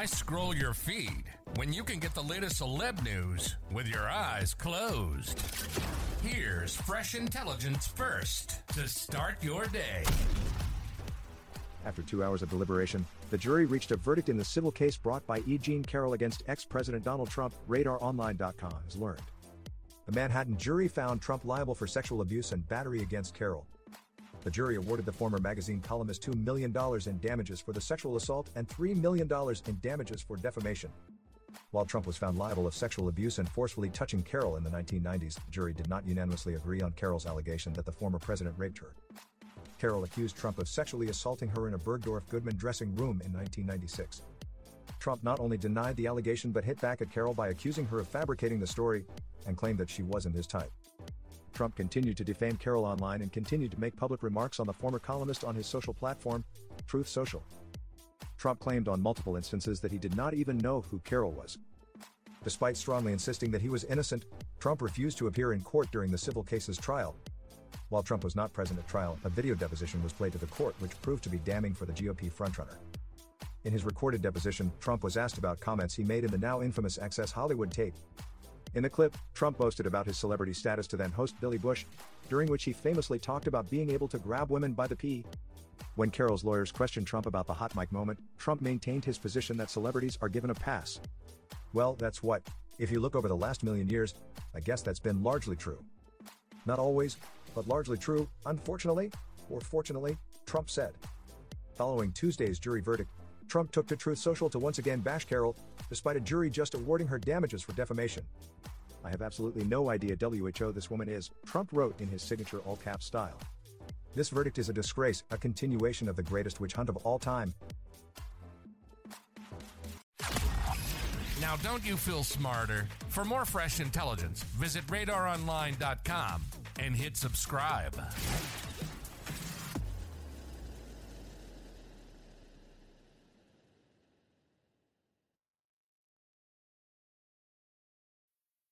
Why scroll your feed when you can get the latest celeb news with your eyes closed? Here's fresh intelligence first to start your day. After two hours of deliberation, the jury reached a verdict in the civil case brought by E. Jean Carroll against ex President Donald Trump, RadarOnline.com has learned. The Manhattan jury found Trump liable for sexual abuse and battery against Carroll. The jury awarded the former magazine columnist $2 million in damages for the sexual assault and $3 million in damages for defamation. While Trump was found liable of sexual abuse and forcefully touching Carroll in the 1990s, the jury did not unanimously agree on Carroll's allegation that the former president raped her. Carroll accused Trump of sexually assaulting her in a Bergdorf Goodman dressing room in 1996. Trump not only denied the allegation but hit back at Carroll by accusing her of fabricating the story and claimed that she wasn't his type. Trump continued to defame Carroll online and continued to make public remarks on the former columnist on his social platform, Truth Social. Trump claimed on multiple instances that he did not even know who Carroll was. Despite strongly insisting that he was innocent, Trump refused to appear in court during the civil case's trial. While Trump was not present at trial, a video deposition was played to the court which proved to be damning for the GOP frontrunner. In his recorded deposition, Trump was asked about comments he made in the now infamous Access Hollywood tape. In the clip, Trump boasted about his celebrity status to then host Billy Bush, during which he famously talked about being able to grab women by the pee. When Carroll's lawyers questioned Trump about the hot mic moment, Trump maintained his position that celebrities are given a pass. Well, that's what, if you look over the last million years, I guess that's been largely true. Not always, but largely true, unfortunately, or fortunately, Trump said. Following Tuesday's jury verdict, Trump took to Truth Social to once again bash Carroll, despite a jury just awarding her damages for defamation. I have absolutely no idea WHO this woman is, Trump wrote in his signature all caps style. This verdict is a disgrace, a continuation of the greatest witch hunt of all time. Now, don't you feel smarter? For more fresh intelligence, visit radaronline.com and hit subscribe.